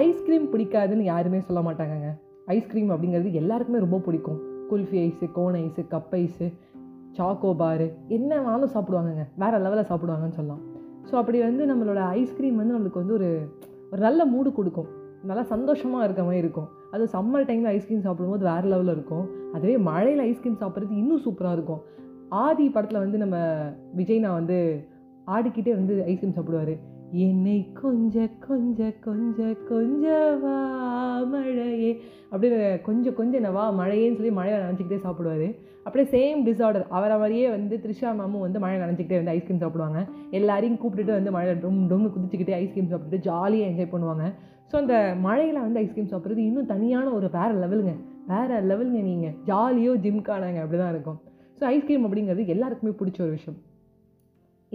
Ice cream பிடிக்காதுன்னு யாருமே சொல்ல மாட்டாங்கங்க. ஐஸ்கிரீம் அப்படிங்கிறது எல்லாருக்குமே ரொம்ப பிடிக்கும். Kulfi ice cone ice cup ice choco bar என்ன வேணாலும் சாப்பிடுவாங்கங்க. வேறு லெவலில் சாப்பிடுவாங்கன்னு சொல்லலாம். ஸோ அப்படி வந்து நம்மளோட ஐஸ்கிரீம் வந்து நம்மளுக்கு வந்து ஒரு ஒரு நல்ல மூடு கொடுக்கும். நல்லா சந்தோஷமாக இருக்க மாதிரி இருக்கும். அது சம்மர் டைமில் ஐஸ்கிரீம் சாப்பிடும்போது வேறு லெவலில் இருக்கும். அதுவே மழையில் ஐஸ்கிரீம் சாப்பிட்றது இன்னும் சூப்பராக இருக்கும். ஆதி படத்தில் வந்து நம்ம விஜய்னா வந்து ஆடிக்கிட்டே வந்து ஐஸ்கிரீம் சாப்பிடுவார். என்னை கொஞ்ச கொஞ்ச கொஞ்ச கொஞ்ச வா மழையே. அப்படின்னு கொஞ்சம் கொஞ்சம் வா மழையேன்னு சொல்லி மழையை நினச்சிக்கிட்டே சாப்பிடுவார். அப்படியே சேம் டிஸார்டர் அவரை மாதிரியே வந்து த்ரிஷா மாமும் வந்து மழை நினச்சிக்கிட்டே வந்து ஐஸ்கிரீம் சாப்பிடுவாங்க. எல்லாரையும் கூப்பிட்டுட்டு வந்து மழை டொம் டொம்னு குதிச்சுக்கிட்டே ஐஸ்கிரீம் சாப்பிட்டுட்டு ஜாலியாக என்ஜாய் பண்ணுவாங்க. ஸோ அந்த மழையில் வந்து ஐஸ்கிரீம் சாப்பிட்றது இன்னும் தனியான ஒரு வேறு லெவலுங்க வேறு லெவலுங்க நீங்கள் ஜாலியோ ஜிம்கானாங்க அப்படி தான் இருக்கும். ஸோ ஐஸ்கிரீம் அப்படிங்கிறது எல்லாருக்குமே பிடிச்ச ஒரு விஷயம்.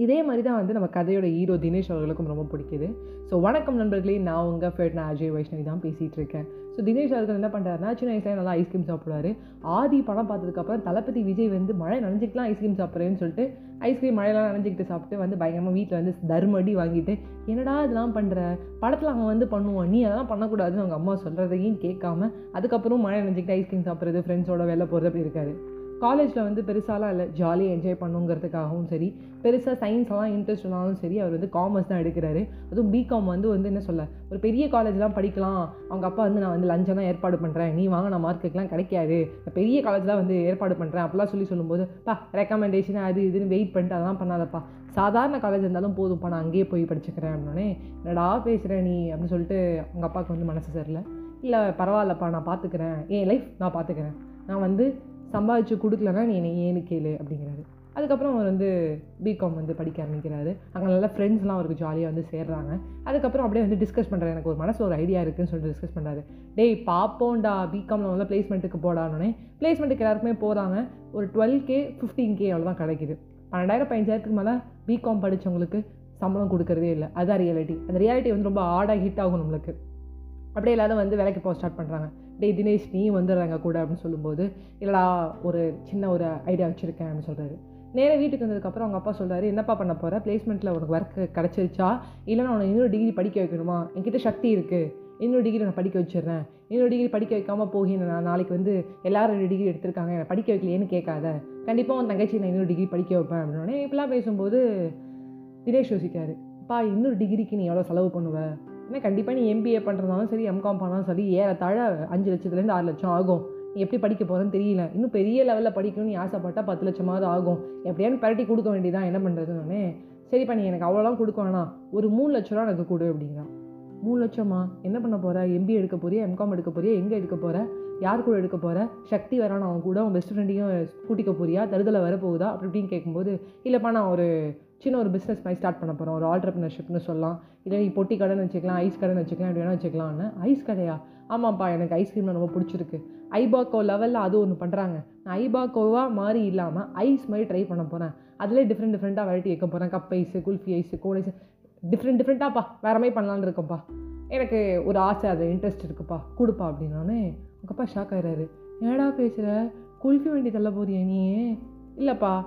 இதே மாதிரி தான் வந்து நம்ம கதையோட ஹீரோ தினேஷ் அவர்களுக்கும் ரொம்ப பிடிக்குது. ஸோ வணக்கம் நண்பர்களே. நான் உங்கள் ஃபேட் நான் அஜய் வைஷ்ணவி தான் பேசிகிட்டு இருக்கேன் ஸோ தினேஷ் அவர்கள் என்ன பண்ணுறாருனா சின்ன வயசில் நல்லா ஐஸ்கிரீம் சாப்பிடுவாரு. ஆதி படம் பார்த்ததுக்கப்புறம் தளபதி விஜய் வந்து மழை நனைஞ்சிக்கலாம் ஐஸ்கிரீம் சாப்பிட்றேன்னு சொல்லிட்டு ஐஸ்கிரீம் மழையெல்லாம் நனைஞ்சிக்கிட்டு சாப்பிட்டு வந்து பயங்கரமாக வீட்டில் வந்து தர்மடி வாங்கிட்டு என்னடா இதெல்லாம் பண்ணுற படத்தில் அவன் வந்து பண்ணுவான். நீ அதெல்லாம் பண்ணக்கூடாதுன்னு அவங்க அம்மா சொல்கிறதையும் கேட்காம அதுக்கப்புறம் மழை நனைஞ்சிக்கிட்டு ஐஸ்கிரீம் சாப்பிட்றது ஃப்ரெண்ட்ஸோட வெளில போகிறது அப்படி இருக்காரு. காலேஜில் வந்து பெருசாலாம் இல்லை ஜாலியாக என்ஜாய் பண்ணுங்கிறதுக்காகவும் சரி பெருசாக சயின்ஸ்லாம் இன்ட்ரெஸ்ட் இருந்தாலும் சரி அவர் வந்து காமர்ஸ் தான் எடுக்கிறாரு. அதுவும் பிகாம் வந்து வந்து என்ன சொல்ல ஒரு பெரிய காலேஜ்லாம் படிக்கலாம் அவங்க அப்பா வந்து நான் வந்து லஞ்சம் தான் ஏற்பாடு பண்ணுறேன் நீ வாங்கின மார்க்குக்கெலாம் கிடைக்காது பெரிய காலேஜ்லாம் வந்து ஏற்பாடு பண்ணுறேன் அப்படிலாம் சொல்லி சொல்லும்போது பா ரெக்கமெண்டேஷன் அது இதுன்னு வெயிட் பண்ணிட்டு அதெல்லாம் பண்ணாதப்பா. சாதாரண காலேஜ் இருந்தாலும் போதும்ப்பா நான் அங்கேயே போய் படிச்சுக்கிறேன் அப்படின்னே என்னடா பேசுகிறேன் நீ? அப்படின்னு சொல்லிட்டு அவங்க அப்பாவுக்கு வந்து மனசு சரியில்லை. இல்லை பரவாயில்லப்பா நான் பார்த்துக்கிறேன் என் லைஃப் நான் பார்த்துக்கிறேன் நான் வந்து சம்பாதிச்சு கொடுக்கலன்னா நீ என்னை ஏன்னு கேளு அப்படிங்கிறாரு. அதுக்கப்புறம் அவர் வந்து பிகாம் வந்து படிக்க ஆரம்பிக்கிறாரு. அங்கே நல்லா ஃப்ரெண்ட்ஸ்லாம் அவருக்கு ஜாலியாக வந்து சேர்றாங்க. அதுக்கப்புறம் அப்படியே வந்து டிஸ்கஸ் பண்ணுறாரு எனக்கு ஒரு மனசு ஒரு ஐடியா இருக்குன்னு சொல்லிட்டு டிஸ்கஸ் பண்ணுறாரு டேய் பார்ப்போம்டா பிகாமில் வந்து பிளேஸ்மெண்ட்டுக்கு போடானோடனே பிளேஸ்மெண்ட்டுக்கு எல்லாருக்குமே போகிறாங்க ஒரு டுவெல் கே ஃபிஃப்டீன் கே அவ்வளோதான் கிடைக்குது. பன்னெண்டாயிரம் பதினஞ்சாயிரத்துக்கு மேலே பிகாம் படித்தவங்களுக்கு சம்பளம் கொடுக்கறதே இல்லை. அதுதான் ரியாலிட்டி அந்த ரியாலிட்டி வந்து ரொம்ப ஆடாக ஹிட் ஆகும் நம்மளுக்கு. அப்படியே எல்லாரும் வந்து வேலைக்கு போக ஸ்டார்ட் பண்ணுறாங்க டேய் தினேஷ் நீ வந்துடுறாங்க கூட அப்படின்னு சொல்லும்போது இல்லைடா ஒரு சின்ன ஒரு ஐடியா வச்சுருக்கேன் அப்படின்னு சொல்கிறாரு நேராக வீட்டுக்கு வந்ததுக்கப்புறம் அவங்க அப்பா சொல்கிறாரு என்னப்பா பண்ண போகிற பிளேஸ்மெண்ட்டில் உனக்கு ஒர்க் கிடச்சிருச்சா? இல்லைனா உனக்கு இன்னொரு டிகிரி படிக்க வைக்கணுமா? என்கிட்ட சக்தி இருக்குது இன்னொரு டிகிரி நான் படிக்க வச்சிடுறேன். இன்னொரு டிகிரி படிக்க வைக்காமல் போகிறேன் நான் நாளைக்கு வந்து எல்லாரும் ரெண்டு டிகிரி எடுத்திருக்காங்க. என்னை படிக்க வைக்கலையேன்னு கேட்காத. கண்டிப்பாக உன் தங்கச்சி நான் இன்னொரு டிகிரி படிக்க வைப்பேன் அப்படின்னே இப்படிலாம் பேசும்போது தினேஷ் யோசிக்காரு பா இன்னொரு டிகிரிக்கு நீ எவ்வளோ செலவு பண்ணுவ? ஏன்னா கண்டிப்பாக நீ எம்பிஏ பண்ணுறதாலும் சரி எம்காம் பண்ணாலும் சரி ஏறத்தாழ அஞ்சு லட்சத்துலேருந்து ஆறு லட்சம் ஆகும். நீ எப்படி படிக்க போகிறேன்னு தெரியல. இன்னும் பெரிய லெவலில் படிக்கணும்னு நீ ஆசைப்பட்டா பத்து லட்சமாவது ஆகும். எப்படியானு பரட்டி கொடுக்க வேண்டியதான் என்ன பண்ணுறதுன்னு சரிப்பா நீ எனக்கு அவ்வளோலாம் கொடுக்க வேணாம். ஒரு மூணு லட்ச ரூபா எனக்கு கொடு அப்படிங்கிறான். மூணு லட்சமா? என்ன பண்ண போகிற எம்பி எடுக்க போறியா? எம்காம் எடுக்க போறியா? எங்கே எடுக்க போகிற யார் கூட எடுக்க போகிற சக்தி வரான் அவன் கூட? அவன் பெஸ்ட் ஃப்ரெண்டையும் கூட்டிக்க போறியா? தருதலை வரப்போகுதா? அப்படி இப்படின்னு கேட்கும்போது இல்லைப்பா நான் ஒரு சின்ன ஒரு பிஸ்னஸ் மாதிரி ஸ்டார்ட் பண்ண போகிறோம் ஒரு ஆல்டர்பிரினர்ஷிப்னு சொல்லலாம். இல்லை நீ பொட்டி கடைன்னு வச்சுக்கலாம் ஐஸ் கடைன்னு வச்சுக்கலாம் இப்படி வேணால் வச்சுக்கலாம்னு. ஐஸ் கடையா? ஆமாப்பா எனக்கு ஐஸ்கிரீம் ரொம்ப பிடிச்சிருக்கு. ஐபாக்கோ லெவலில் அது ஒன்று பண்ணுறாங்க நான் ஐபாக்கோவாக மாதிரி இல்லாமல் ஐஸ் மாதிரி ட்ரை பண்ண போகிறேன் அதிலே டிஃப்ரெண்ட் டிஃப்ரெண்ட்டாக வெரைட்டி வைக்க போகிறேன் cup ice kulfi ice cone ice different டிஃப்ரெண்ட்டாப்பா வேறு மாதிரி பண்ணலான்னு இருக்கோம்ப்பா எனக்கு ஒரு ஆசை அது இன்ட்ரெஸ்ட் இருக்குப்பா. கொடுப்பா அப்படின்னானே உங்கள் அப்பா ஷாக் ஆகிறாரு ஏடா பேசுகிற குளிக்க வேண்டி தள்ள போறியா நீயே? இல்லைப்பா.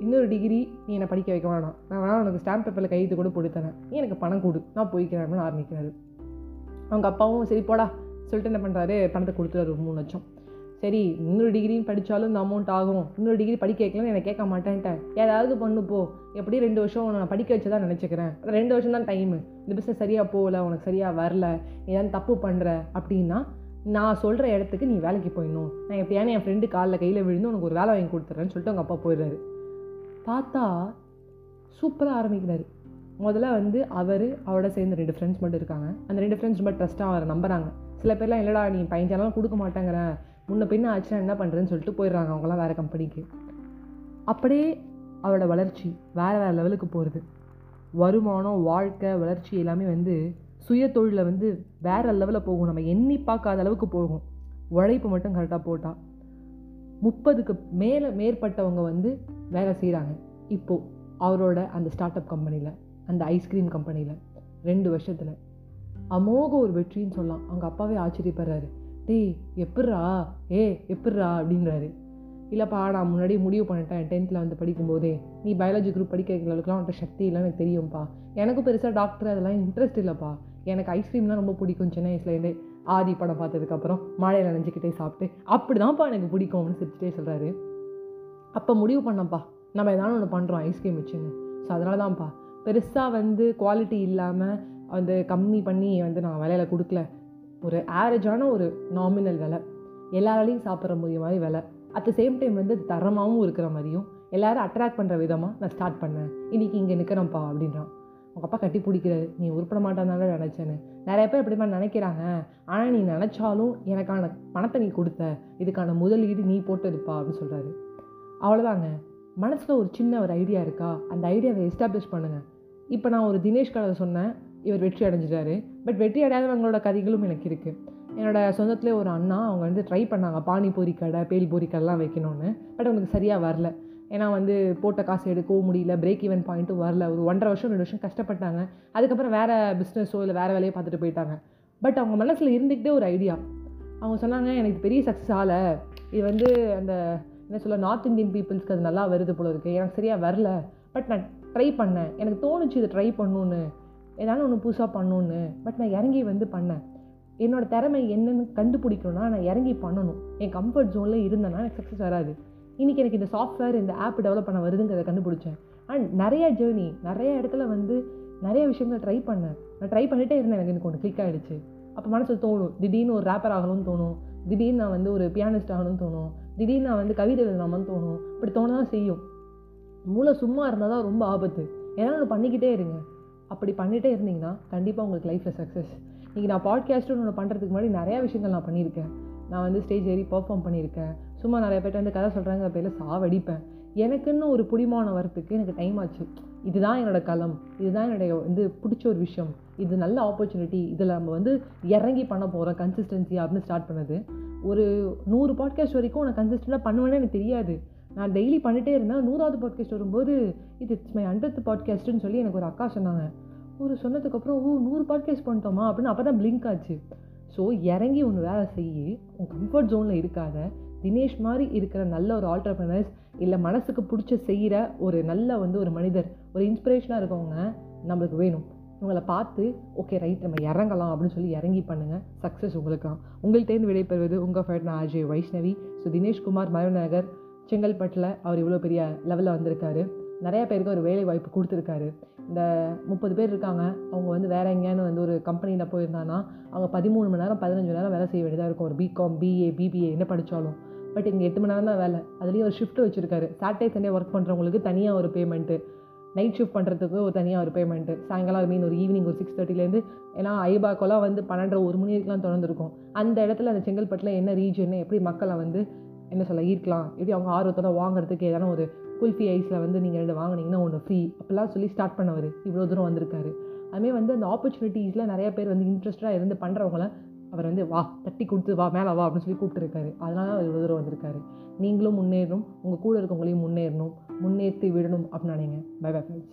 இன்னொரு டிகிரி நீ என்னை படிக்க வைக்க வேணாம். நான் வேணா உனக்கு ஸ்டாம்ப் பேப்பரில் கையெழுத்து கூட போட்டு நீ எனக்கு பணம் கொடு. நான் போய்க்கிறேன் அப்படின்னு ஆரம்பிக்கிறாரு. அவங்க அப்பாவும் சரி போடா. சொல்லிட்டு என்ன பண்ணுறாரு பணத்தை கொடுத்துறாரு ஒரு மூணு லட்சம். சரி இன்னொரு டிகிரின்னு படித்தாலும் இந்த அமௌண்ட் ஆகும். இன்னொரு டிகிரி படிக்க வைக்கலன்னு எனக்கு கேட்க மாட்டேன்ட்டேன். ஏதாவது பண்ணு போ. எப்படி ரெண்டு வருஷம் நான் படிக்க வச்சு தான் நினச்சிக்கிறேன் ரெண்டு வருஷம் தான் டைமு இந்த பிஸ்னஸ் சரியாக போகல உனக்கு சரியாக வரல ஏதாவது தப்பு பண்ணுற அப்படின்னா நான் சொல்கிற இடத்துக்கு நீ வேலைக்கு போயிடணும். நான் எப்படியான என் ஃப்ரெண்டு காலில் கையில் விழுந்து உனக்கு ஒரு வேலை வாங்கி கொடுத்துட்றேன்னு சொல்லிட்டு அவங்க அப்பா போயிடுறாரு. பார்த்தா சூப்பராக ஆரம்பிக்கிறாரு. முதல்ல வந்து அவர் அவரோட சேர்ந்து ரெண்டு ஃப்ரெண்ட்ஸ் மட்டும் இருக்காங்க. அந்த ரெண்டு ஃப்ரெண்ட்ஸ் ரொம்ப ட்ரஸ்ட்டாக அவரை நம்புறாங்க. சில பேர்லாம் இல்லைடா நீ பையன்ச்சாலும் கொடுக்க மாட்டேங்கிறேன் முன்ன பின்ன ஆச்சுன்னா என்ன பண்ணுறேன்னு சொல்லிட்டு போயிடுறாங்க அவங்களாம் வேறு கம்பெனிக்கு அப்படியே அவரோட வளர்ச்சி வேறு வேறு லெவலுக்கு போகிறது வருமானம் வாழ்க்கை வளர்ச்சி எல்லாமே வந்து சுய தொழிலில் வந்து வேறு லெவலில் போகும். நம்ம எண்ணி பார்க்காத அளவுக்கு போகும். உழைப்பு மட்டும் கரெக்டாக போட்டால் முப்பதுக்கு மேலே மேற்பட்டவங்க வந்து வேலை செய்கிறாங்க இப்போது அவரோட அந்த ஸ்டார்ட் அப் கம்பெனியில் அந்த ஐஸ்கிரீம் கம்பெனியில் ரெண்டு வருஷத்தில். அமோக ஒரு வெற்றின்னு சொல்லலாம். அவங்க அப்பாவே ஆச்சரியப்படுறாரு. டேய் எப்பட்றா? ஏ எப்பிட்றா? அப்படின்றாரு. இல்லைப்பா நான் முன்னாடி முடிவு பண்ணிட்டேன். டென்த்தில் வந்து படிக்கும்போதே. நீ பயாலஜி குரூப் படிக்க வைக்கிற அளவுக்குலாம் உன்ட்ட சக்தி இல்லைன்னு எனக்கு தெரியும்ப்பா எனக்கும் பெருசாக டாக்டர் அதெல்லாம் இன்ட்ரெஸ்ட் இல்லைப்பா. எனக்கு ஐஸ்கிரீம்லாம் ரொம்ப பிடிக்கும். சின்ன வயசுலேருந்தே ஆதி படம் பார்த்ததுக்கப்புறம் மழையில் நினைஞ்சிக்கிட்டே சாப்பிட்டு. அப்படி தான்ப்பா எனக்கு பிடிக்கும் அப்படின்னு சிரிச்சிட்டே சொல்கிறாரு அப்போ முடிவு பண்ணப்பா. நம்ம ஏதாவது ஒன்று பண்ணுறோம் ஐஸ்கிரீம் வச்சுன்னு. ஸோ அதனால தான்ப்பா பெருசாக வந்து குவாலிட்டி இல்லாமல் வந்து கம்மி பண்ணி வந்து நான் விலையில் கொடுக்கல. ஒரு ஆவரேஜான ஒரு நாமினல் விலை. எல்லாராலையும் சாப்பிட்ற முடிய மாதிரி விலை. அட் த சேம் டைம் வந்து தரமாகவும் இருக்கிற மாதிரியும் எல்லாரும் அட்ராக்ட் பண்ணுற விதமாக நான் ஸ்டார்ட் பண்ணேன். இன்றைக்கி இங்கே நிற்கிறேன்ப்பா அப்படின்றான். உங்கள் அப்பா கட்டி பிடிக்கிறது நீ உருப்பட மாட்டாந்தானே நினச்சேன்னு. நிறைய பேர் இப்படி மாதிரி நினைக்கிறாங்க. ஆனால் நீ நினச்சாலும் எனக்கான பணத்தை நீ கொடுத்த. இதுக்கான முதலீடு நீ போட்டதுப்பா அப்படின்னு சொல்கிறாரு அவ்வளோதாங்க மனசில் ஒரு சின்ன ஒரு ஐடியா இருக்கா? அந்த ஐடியாவை எஸ்டாப்ளிஷ் பண்ணுங்கள் இப்போ நான் ஒரு தினேஷ் கதை சொன்னேன். இவர் வெற்றி அடைஞ்சிட்டாரு. பட் வெற்றி அடையாதவங்களோட கதைகளும் எனக்கு இருக்குது என்னோடய சொந்தத்தில் ஒரு அண்ணா அவங்க வந்து ட்ரை பண்ணாங்க. பானிபூரி கடை பேல்பூரி கடைலாம் வைக்கணும்னு. பட் அவங்களுக்கு சரியாக வரல. ஏன்னா வந்து போட்ட காசு எடுக்கவும் முடியல. பிரேக் ஈவன் பாயிண்ட்டும் வரல. ஒரு ஒன்றரை வருஷம் ரெண்டு வருஷம் கஷ்டப்பட்டாங்க. அதுக்கப்புறம் வேறு பிஸ்னஸோ இல்லை வேறு வேலையை பார்த்துட்டு போயிட்டாங்க. பட் அவங்க மனசில் இருந்துக்கிட்டே ஒரு ஐடியா அவங்க சொன்னாங்க எனக்கு பெரிய சக்ஸஸ் ஆகலை. இது வந்து அந்த என்ன சொல்ல நார்த் இந்தியன் பீப்புள்ஸ்க்கு அது நல்லா வருது போல இருக்குது எனக்கு சரியாக வரல. பட் நான் ட்ரை பண்ணேன். எனக்கு தோணுச்சு இதை ட்ரை பண்ணணுன்னு ஏதாவது ஒன்று புதுசாக பண்ணணுன்னு பட் நான் இறங்கி வந்து பண்ணேன். என்னோட திறமை என்னன்னு கண்டுபிடிக்கணும்னா நான் இறங்கி பண்ணணும். என் கம்ஃபர்ட் ஜோனில் இருந்தேன்னா எனக்கு சக்ஸஸ் வராது. இன்றைக்கி எனக்கு இந்த சாஃப்ட்வேர் இந்த ஆப் டெவலப் பண்ண வருதுங்கிறத கண்டுபிடிச்சேன். அண்ட் நிறைய ஜேர்னி நிறைய இடத்துல வந்து நிறைய விஷயங்கள் ட்ரை பண்ணேன். நான் ட்ரை பண்ணிகிட்டே இருந்தேன். எனக்கு எனக்கு ஒன்று கிளிக் ஆகிடுச்சு அப்போ மனசு தோணும் திடீர்னு ஒரு ரேப்பர் ஆகணும்னு தோணும். திடீர்னு நான் வந்து ஒரு பியானிஸ்ட் ஆகணும்னு தோணும். திடீர்னு நான் வந்து கவிதை எழுதலாமான்னு தோணும். இப்படி தோணதான் செய்யும். மூளை சும்மா இருந்தால் தான் ரொம்ப ஆபத்து. ஏன்னா ஒன்று பண்ணிக்கிட்டே இருங்க. அப்படி பண்ணிகிட்டே இருந்தீங்கன்னா கண்டிப்பாக உங்களுக்கு லைஃப்பில் சக்ஸஸ் இன்றைக்கி நான் பாட்காஸ்ட்டு ஒன்று பண்ணுறதுக்கு முன்னாடி நிறையா விஷயங்கள் நான் பண்ணியிருக்கேன். நான் வந்து ஸ்டேஜ் ஏறி பர்ஃபார்ம் பண்ணியிருக்கேன். சும்மா நிறைய பேர்ட்ட வந்து கதை சொல்கிறாங்க பேரில் சாவடிப்பேன். எனக்குன்னு ஒரு பிடிமானம் வரத்துக்கு எனக்கு டைம் ஆச்சு. இதுதான் என்னோடய களம். இதுதான் என்னுடைய வந்து பிடிச்ச ஒரு விஷயம். இது நல்ல ஆப்பர்ச்சுனிட்டி இதில் நம்ம வந்து இறங்கி பண்ண போகிறோம் கன்சிஸ்டன்சி அப்படின்னு ஸ்டார்ட் பண்ணது. ஒரு நூறு பாட்காஸ்ட் வரைக்கும் நான் கன்சிஸ்டண்ட்டாக பண்ணுவேன்னு எனக்கு தெரியாது. நான் டெய்லி பண்ணிகிட்டே இருந்தேன் நூறாவது பாட்காஸ்ட் வரும்போது இது இட்ஸ் மை ஹண்ட்ரட் பாட்காஸ்ட்டுன்னு சொல்லி எனக்கு ஒரு அக்கா சொன்னாங்க. ஒரு சொன்னதுக்கப்புறம் ஓ நூறு பாட்காஸ்ட் பண்ணிட்டோமா? அப்படின்னு அப்போ தான் பிளிங்க் ஆச்சு. ஸோ இறங்கி ஒன்று வேலை செய்யி உன் கம்ஃபர்ட் ஜோனில் இருக்காத தினேஷ் மாதிரி இருக்கிற நல்ல ஒரு ஆல்டர்பனர்ஸ் இல்லை மனசுக்கு பிடிச்ச செய்கிற ஒரு நல்ல வந்து ஒரு மனிதர் ஒரு இன்ஸ்பிரேஷனாக இருக்கவங்க நம்மளுக்கு வேணும். உங்களை பார்த்து ஓகே ரைட் நம்ம இறங்கலாம் அப்படின்னு சொல்லி இறங்கி பண்ணுங்கள் சக்ஸஸ் உங்களுக்காம் உங்கள்கிட்டேருந்து விடைபெறுவது உங்கள் ஃபேட் நான் அஜய் வைஷ்ணவி. ஸோ தினேஷ்குமார் மரநகர் செங்கல்பட்டில் அவர் இவ்வளோ பெரிய லெவலில் வந்திருக்காரு. நிறையா பேருக்கு ஒரு வேலை வாய்ப்பு கொடுத்துருக்காரு. இந்த முப்பது பேர் இருக்காங்க. அவங்க வந்து வேறு எங்கேயானு வந்து ஒரு கம்பெனியில் போயிருந்தாங்கன்னா அவங்க பதிமூணு மணி நேரம் பதினஞ்சு மணி நேரம் வேலை செய்ய வேண்டியதாக இருக்கும். ஒரு பிகாம் பிஏ பிபிஏ என்ன படித்தாலும் பட் இங்கே எட்டு மணி நேரம் தான் வேலை. அதுலேயும் ஒரு ஷிஃப்ட் வச்சுருக்காரு. சாட்டர்டே சண்டே ஒர்க் பண்ணுறவங்களுக்கு தனியாக ஒரு பேமெண்ட்டு நைட் ஷிஃப்ட் பண்ணுறதுக்கு ஒரு தனியாக ஒரு பேமெண்ட்டு சாயங்காலம் மீன் ஒரு ஈவினிங் ஒரு சிக்ஸ் தேர்ட்டிலேருந்து ஏன்னா ஐபாக்கோலாம் வந்து பன்னெண்டரை ஒரு மணி வரைக்கும்லாம் திறந்துருக்கும். அந்த இடத்துல அந்த செங்கல்பட்டில் என்ன ரீஜன் எப்படி மக்களை வந்து என்ன சொல்ல ஈர்க்கலாம். எப்படி அவங்க ஆர்வத்தோட வாங்குறதுக்கு ஏதாவது ஒரு குல்ஃபி ஐஸில் வந்து நீங்கள் ரெண்டு வாங்கினீங்கன்னா ஒன்று ஃப்ரீ அப்படிலாம் சொல்லி ஸ்டார்ட் பண்ணவர். இவ்வளோ தூரம் வந்திருக்காரு. அதுமாதிரி வந்து அந்த ஆப்பர்ச்சுனிட்டிஸில் நிறைய பேர் வந்து இன்ட்ரெஸ்டாக இருந்து பண்ணுறவங்கள அவர் வந்து வா தட்டி கொடுத்து வா மேலே வா அப்படின்னு சொல்லி கூப்பிட்டுருக்காரு. அதனால அவர் இவ்வளோ தூரம் வந்திருக்காரு. நீங்களும் முன்னேறணும். உங்கள் கூட இருக்கவங்களையும் முன்னேறணும். முன்னேற்றி விடணும் அப்படின்னு நினைங்க. By bye friends